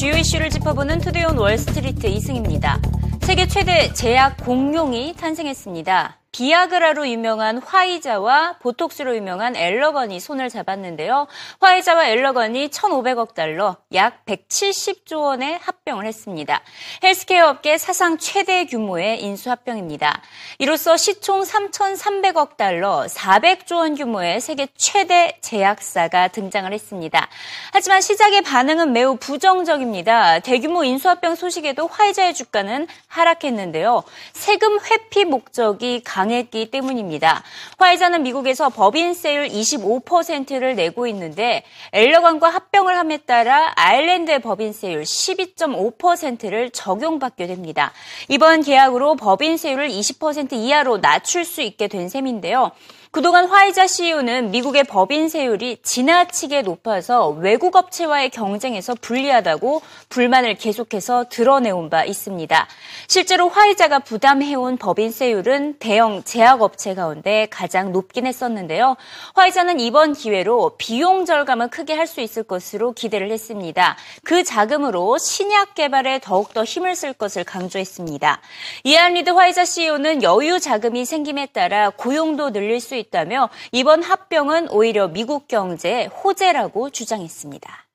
주요 이슈를 짚어보는 Today on Wall Street 이승입니다. 세계 최대 제약 공룡이 탄생했습니다. 비아그라로 유명한 화이자와 보톡스로 유명한 앨러건이 손을 잡았는데요. 화이자와 앨러건이 1,500억 달러, 약 170조 원의 합병을 했습니다. 헬스케어 업계 사상 최대 규모의 인수 합병입니다. 이로써 시총 3,300억 달러, 400조 원 규모의 세계 최대 제약사가 등장을 했습니다. 하지만 시작의 반응은 매우 부정적입니다. 대규모 인수합병 소식에도 화이자의 주가는 하락했는데요. 세금 회피 목적이 강했기 때문입니다. 화이자는 미국에서 법인세율 25%를 내고 있는데 엘러건과 합병을 함에 따라 아일랜드의 법인세율 12.5%를 적용받게 됩니다. 이번 계약으로 법인세율을 20% 이하로 낮출 수 있게 된 셈인데요. 그동안 화이자 CEO는 미국의 법인세율이 지나치게 높아서 외국 업체와의 경쟁에서 불리하다고 불만을 계속해서 드러내온 바 있습니다. 실제로 화이자가 부담해온 법인세율은 대형 제약업체 가운데 가장 높긴 했었는데요. 화이자는 이번 기회로 비용 절감을 크게 할 수 있을 것으로 기대를 했습니다. 그 자금으로 신약 개발에 더욱더 힘을 쓸 것을 강조했습니다. 이안 리드 화이자 CEO는 여유 자금이 생김에 따라 고용도 늘릴 수 있다며 이번 합병은 오히려 미국 경제의 호재라고 주장했습니다.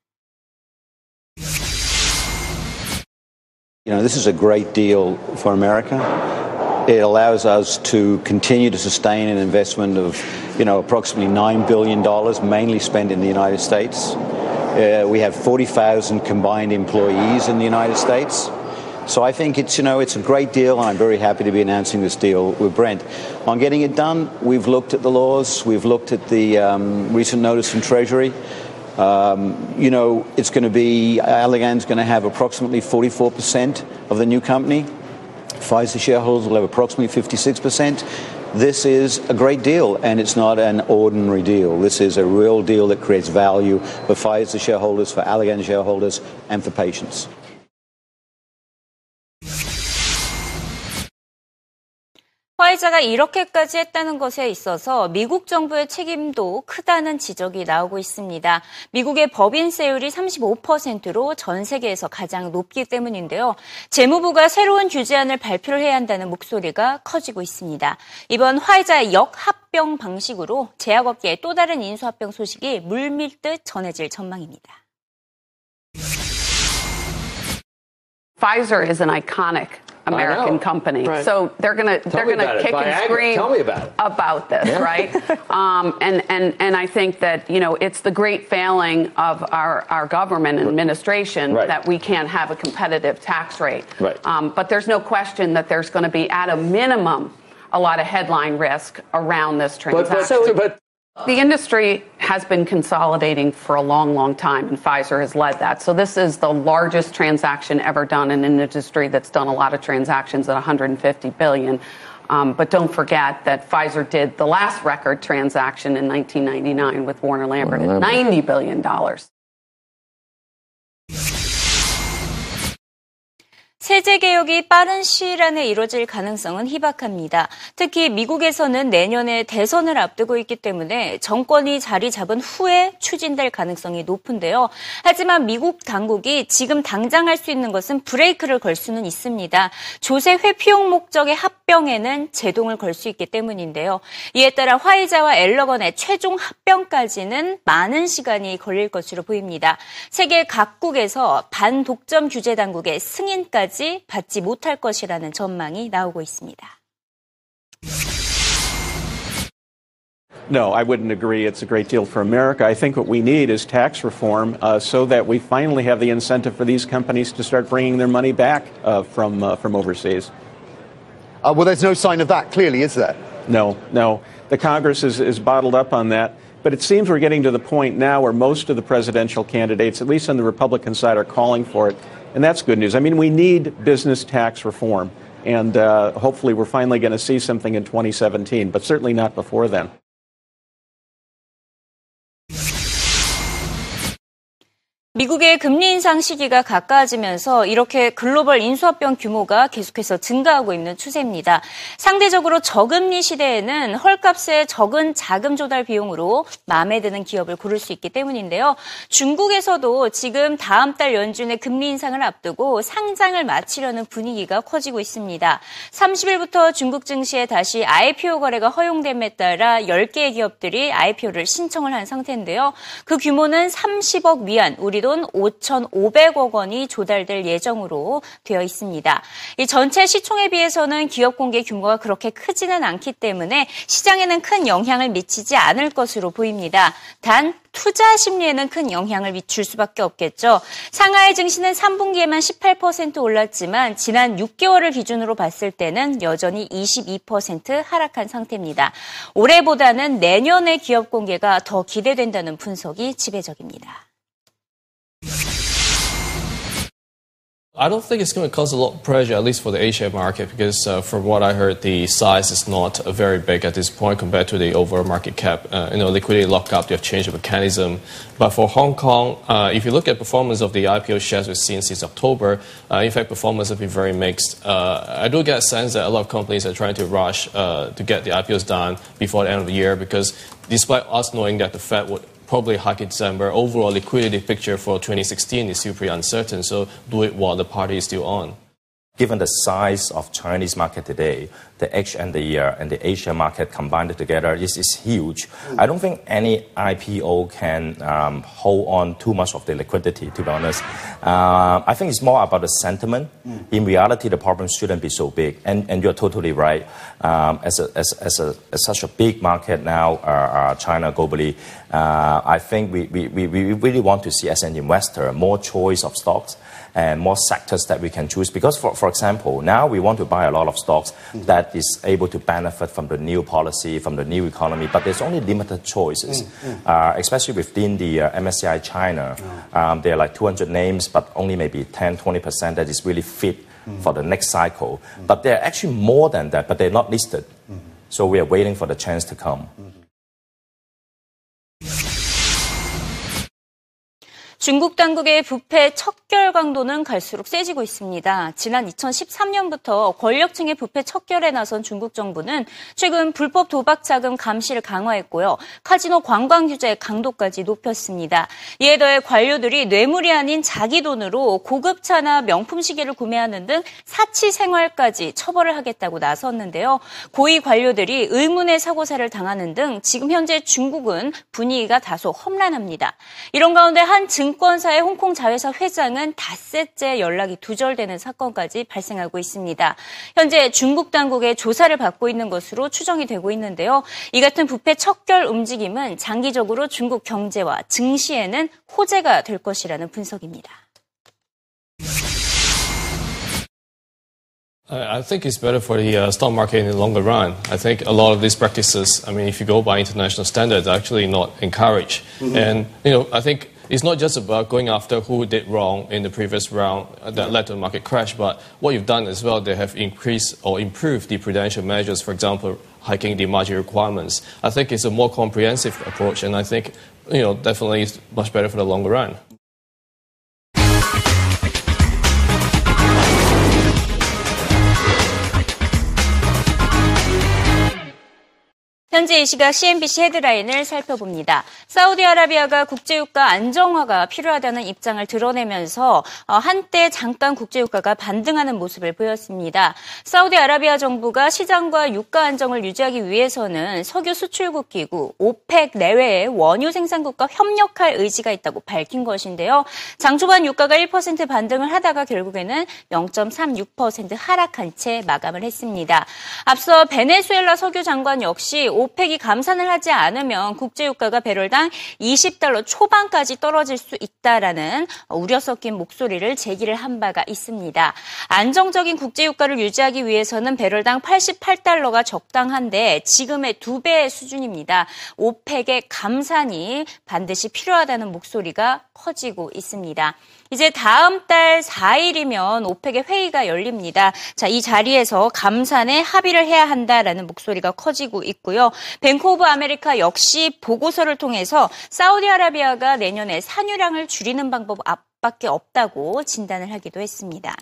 You know, this is a great deal for America. It allows us to continue to sustain an investment of, you know, approximately $9 billion, mainly spent in the United States. Uh, we have 40,000 combined employees in the United States. So I think it's, you know, it's a great deal, and I'm very happy to be announcing this deal with Brent. On getting it done, we've looked at the laws, we've looked at the um, recent notice from Treasury. Um, you know, it's going to be, Allergan's going to have approximately 44% of the new company. Pfizer shareholders will have approximately 56%. This is a great deal, and it's not an ordinary deal. This is a real deal that creates value for Pfizer shareholders, for Allergan shareholders, and for patients. 화이자가 이렇게까지 했다는 것에 있어서 미국 정부의 책임도 크다는 지적이 나오고 있습니다. 미국의 법인세율이 35%로 전 세계에서 가장 높기 때문인데요. 재무부가 새로운 규제안을 발표를 해야 한다는 목소리가 커지고 있습니다. 이번 화이자의 역합병 방식으로 제약업계의 또 다른 인수합병 소식이 물밀듯 전해질 전망입니다. Pfizer is an iconic American company. Right. So they're gonna tell they're gonna kick and scream about, about, this, yeah. right? um, and and and I think that you know it's the great failing of our our government and administration right. that we can't have a competitive tax rate. Right. Um, but there's no question that there's going to be at a minimum a lot of headline risk around this transaction. But, but, but the industry has been consolidating for a long, long time, and Pfizer has led that. So this is the largest transaction ever done in an industry that's done a lot of transactions at 150 billion. Um, but don't forget that Pfizer did the last record transaction in 1999 with Warner Lambert at 90 billion dollars. 세제 개혁이 빠른 시일 안에 이뤄질 가능성은 희박합니다. 특히 미국에서는 내년에 대선을 앞두고 있기 때문에 정권이 자리 잡은 후에 추진될 가능성이 높은데요. 하지만 미국 당국이 지금 당장 할 수 있는 것은 브레이크를 걸 수는 있습니다. 조세 회피용 목적의 합병에는 제동을 걸 수 있기 때문인데요. 이에 따라 화이자와 엘러건의 최종 합병까지는 많은 시간이 걸릴 것으로 보입니다. 세계 각국에서 반독점 규제 당국의 승인까지 까지 받지 못할 것이라는 전망이 나오고 있습니다. No, I wouldn't agree. It's a great deal for America. I think what we need is tax reform uh, so that we finally have the incentive for these companies to start bringing their money back uh, from, uh, from overseas. Uh, well, there's no sign of that, clearly, is there? No, no. The Congress is, is bottled up on that. But it seems we're getting to the point now where most of the presidential candidates, at least on the Republican side, are calling for it. And that's good news. I mean, we need business tax reform. And uh, hopefully, we're finally going to see something in 2017, but certainly not before then. 미국의 금리 인상 시기가 가까워지면서 이렇게 글로벌 인수합병 규모가 계속해서 증가하고 있는 추세입니다. 상대적으로 저금리 시대에는 헐값의 적은 자금 조달 비용으로 마음에 드는 기업을 고를 수 있기 때문인데요. 중국에서도 지금 다음 달 연준의 금리 인상을 앞두고 상장을 마치려는 분위기가 커지고 있습니다. 30일부터 중국 증시에 다시 IPO 거래가 허용됨에 따라 10개의 기업들이 IPO를 신청을 한 상태인데요. 그 규모는 30억 위안, 우리 돈 5,500억 원이 조달될 예정으로 되어 있습니다. 이 전체 시총에 비해서는 기업 공개 규모가 그렇게 크지는 않기 때문에 시장에는 큰 영향을 미치지 않을 것으로 보입니다. 단 투자 심리에는 큰 영향을 미칠 수밖에 없겠죠. 상하이 증시는 3분기에만 18% 올랐지만 지난 6개월을 기준으로 봤을 때는 여전히 22% 하락한 상태입니다. 올해보다는 내년의 기업 공개가 더 기대된다는 분석이 지배적입니다. I don't think it's going to cause a lot of pressure, at least for the Asia market, because uh, from what I heard, the size is not uh, very big at this point compared to the overall market cap. Uh, you know, liquidity lockup, they have changed the mechanism. But for Hong Kong, uh, if you look at performance of the IPO shares we've seen since October, uh, in fact, performance has been very mixed. Uh, I do get a sense that a lot of companies are trying to rush to get the IPOs done before the end of the year, because despite us knowing that the Fed would probably hike in December. Overall liquidity picture for 2016 is pretty uncertain, so do it while the party is still on. Given the size of Chinese market today, the H and the uh, and the Asia market combined together is, is huge. I don't think any IPO can um, hold on too much of the liquidity. To be honest, uh, I think it's more about the sentiment. In reality, the problem shouldn't be so big. And and you're totally right. Um, as, a, as, as, a, as such a big market now, uh, uh China globally, uh, I think we, we, we really want to see as an investor more choice of stocks and more sectors that we can choose. Because, for, for example, now we want to buy a lot of stocks mm. that is able to benefit from the new policy, from the new economy, but there's only limited choices, mm. Uh, especially within the uh, MSCI China. Mm. Um, there are like 200 names, but only maybe 10, 20% that is really fit mm. for the next cycle. Mm. But there are actually more than that, but they're not listed. Mm-hmm. So we are waiting for the chance to come. 중국 당국의 부패 척결 강도는 갈수록 세지고 있습니다. 지난 2013년부터 권력층의 부패 척결에 나선 중국 정부는 최근 불법 도박 자금 감시를 강화했고요. 카지노 관광 규제 강도까지 높였습니다. 이에 더해 관료들이 뇌물이 아닌 자기 돈으로 고급차나 명품 시계를 구매하는 등 사치 생활까지 처벌을 하겠다고 나섰는데요. 고위 관료들이 의문의 사고사를 당하는 등 지금 현재 중국은 분위기가 다소 험난합니다. 이런 가운데 한 증. 증권사의 홍콩 자회사 회장은 닷새째 연락이 두절되는 사건까지 발생하고 있습니다. 현재 중국 당국의 조사를 받고 있는 것으로 추정이 되고 있는데요. 이 같은 부패 척결 움직임은 장기적으로 중국 경제와 증시에는 호재가 될 것이라는 분석입니다. I think it's better for the uh, stock market in the longer run. I think a lot of these practices, I mean, if you go by international standards, are actually not encouraged. Mm-hmm. And, you know, I think it's not just about going after who did wrong in the previous round that led to the market crash, but what you've done as well, they have increased or improved the prudential measures, for example, hiking the margin requirements. I think it's a more comprehensive approach, and I think, you know, definitely it's much better for the longer run. 현재 이 시각 CNBC 헤드라인을 살펴봅니다. 사우디아라비아가 국제유가 안정화가 필요하다는 입장을 드러내면서 어, 한때 잠깐 국제유가가 반등하는 모습을 보였습니다. 사우디아라비아 정부가 시장과 유가 안정을 유지하기 위해서는 석유 수출국 기구 오펙 내외의 원유 생산국과 협력할 의지가 있다고 밝힌 것인데요. 장 초반 유가가 1% 반등을 하다가 결국에는 0.36% 하락한 채 마감을 했습니다. 앞서 베네수엘라 석유 장관 역시 오펙이 감산을 하지 않으면 국제유가가 배럴당 20달러 초반까지 떨어질 수 있다라는 우려 섞인 목소리를 제기를 한 바가 있습니다. 안정적인 국제유가를 유지하기 위해서는 배럴당 88달러가 적당한데 지금의 두 배의 수준입니다. 오펙의 감산이 반드시 필요하다는 목소리가 커지고 있습니다. 이제 다음 달 4일이면 오펙의 회의가 열립니다. 자, 이 자리에서 감산에 합의를 해야 한다라는 목소리가 커지고 있고요. 뱅크 오브 아메리카 역시 보고서를 통해서 사우디아라비아가 내년에 산유량을 줄이는 방법 앞밖에 없다고 진단을 하기도 했습니다.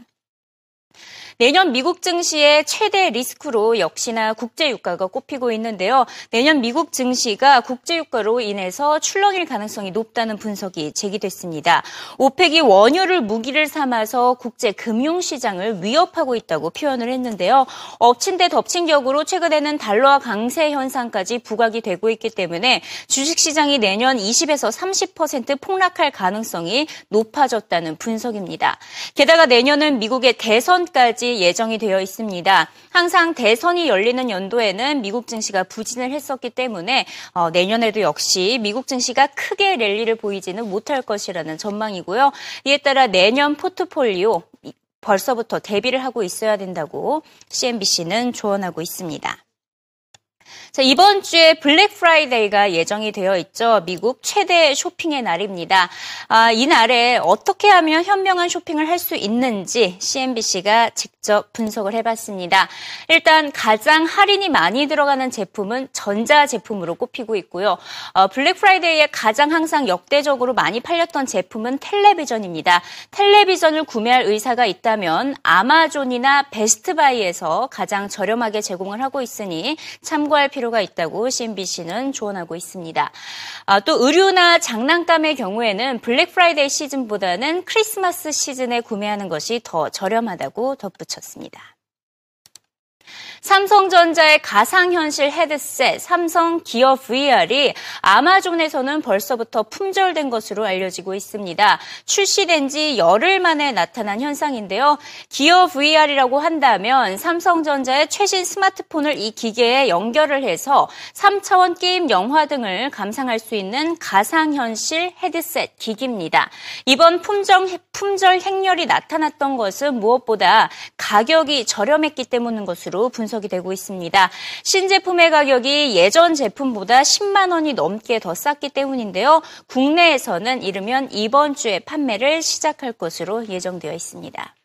내년 미국 증시의 최대 리스크로 역시나 국제 유가가 꼽히고 있는데요. 내년 미국 증시가 국제 유가로 인해서 출렁일 가능성이 높다는 분석이 제기됐습니다. 오펙이 원유를 무기를 삼아서 국제 금융 시장을 위협하고 있다고 표현을 했는데요. 엎친 데 덮친 격으로 최근에는 달러와 강세 현상까지 부각이 되고 있기 때문에 주식 시장이 내년 20에서 30% 폭락할 가능성이 높아졌다는 분석입니다. 게다가 내년은 미국의 대선 까지 시까지 예정이 되어 있습니다. 항상 대선이 열리는 연도에는 미국 증시가 부진을 했었기 때문에 어, 내년에도 역시 미국 증시가 크게 랠리를 보이지는 못할 것이라는 전망이고요. 이에 따라 내년 포트폴리오 벌써부터 대비를 하고 있어야 된다고 CNBC는 조언하고 있습니다. 자, 이번 주에 블랙 프라이데이가 예정이 되어 있죠. 미국 최대 쇼핑의 날입니다. 아, 이 날에 어떻게 하면 현명한 쇼핑을 할 수 있는지 CNBC가 직접 분석을 해봤습니다. 일단 가장 할인이 많이 들어가는 제품은 전자 제품으로 꼽히고 있고요. 어, 블랙 프라이데이에 가장 항상 역대적으로 많이 팔렸던 제품은 텔레비전입니다. 텔레비전을 구매할 의사가 있다면 아마존이나 베스트바이에서 가장 저렴하게 제공을 하고 있으니 참고할 필요 필요가 있다고 CNBC는 조언하고 있습니다. 아, 또 의류나 장난감의 경우에는 블랙 프라이데이 시즌보다는 크리스마스 시즌에 구매하는 것이 더 저렴하다고 덧붙였습니다. 삼성전자의 가상현실 헤드셋 삼성 기어 VR이 아마존에서는 벌써부터 품절된 것으로 알려지고 있습니다. 출시된 지 열흘 만에 나타난 현상인데요. 기어 VR이라고 한다면 삼성전자의 최신 스마트폰을 이 기계에 연결을 해서 3차원 게임 영화 등을 감상할 수 있는 가상현실 헤드셋 기기입니다. 이번 품절, 품절 행렬이 나타났던 것은 무엇보다 가격이 저렴했기 때문인 것으로 분석이 되고 있습니다. 신제품의 가격이 예전 제품보다 10만 원이 넘게 더 쌌기 때문인데요. 국내에서는 이르면 이번 주에 판매를 시작할 것으로 예정되어 있습니다.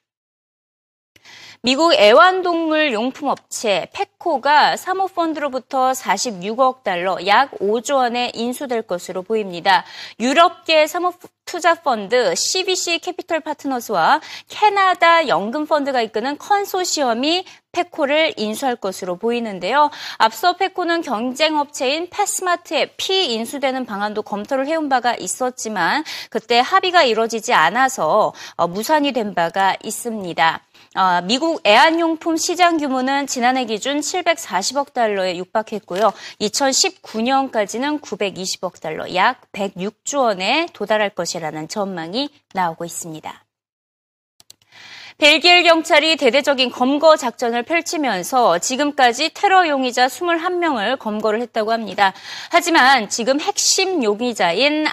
미국 애완동물 용품 업체 펫코가 사모펀드로부터 46억 달러, 약 5조 원에 인수될 것으로 보입니다. 유럽계 사모 투자 펀드 CVC 캐피털 파트너스와 캐나다 연금 펀드가 이끄는 컨소시엄이 펫코를 인수할 것으로 보이는데요. 앞서 펫코는 경쟁업체인 펫스마트에 피인수되는 방안도 검토를 해온 바가 있었지만 그때 합의가 이루어지지 않아서 어, 무산이 된 바가 있습니다. 어, 미국 애완용품 시장 규모는 지난해 기준 740억 달러에 육박했고요. 2019년까지는 920억 달러, 약 106조 원에 도달할 것이라는 전망이 나오고 있습니다. 벨기에 경찰이 대대적인 검거 작전을 펼치면서 지금까지 테러 용의자 21명을 검거를 했다고 합니다. 하지만 지금 핵심 용의자인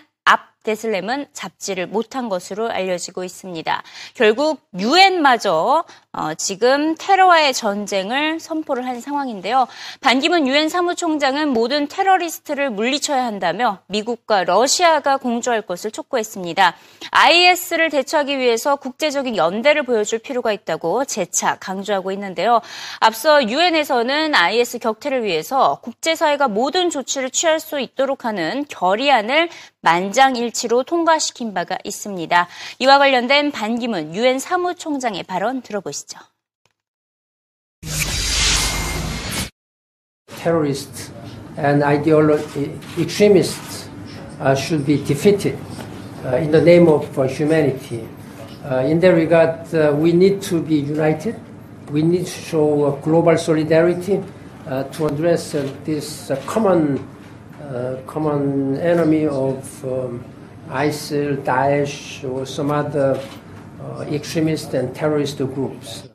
데슬렘은 잡지를 못한 것으로 알려지고 있습니다. 결국 유엔마저 어, 지금 테러와의 전쟁을 선포를 한 상황인데요. 반기문 유엔 사무총장은 모든 테러리스트를 물리쳐야 한다며 미국과 러시아가 공조할 것을 촉구했습니다. IS를 대처하기 위해서 국제적인 연대를 보여줄 필요가 있다고 재차 강조하고 있는데요. 앞서 유엔에서는 IS 격퇴를 위해서 국제사회가 모든 조치를 취할 수 있도록 하는 결의안을 만장일치로 통과시킨 바가 있습니다. 이와 관련된 반기문 유엔 사무총장의 발언 들어보시죠. terrorists and ideology extremists uh, should be defeated uh, in the name of uh, humanity. in that regard, we need to be united. We need to show global solidarity to address this common uh, common enemy of um, ISIL, Daesh, or some other uh, extremist and terrorist groups.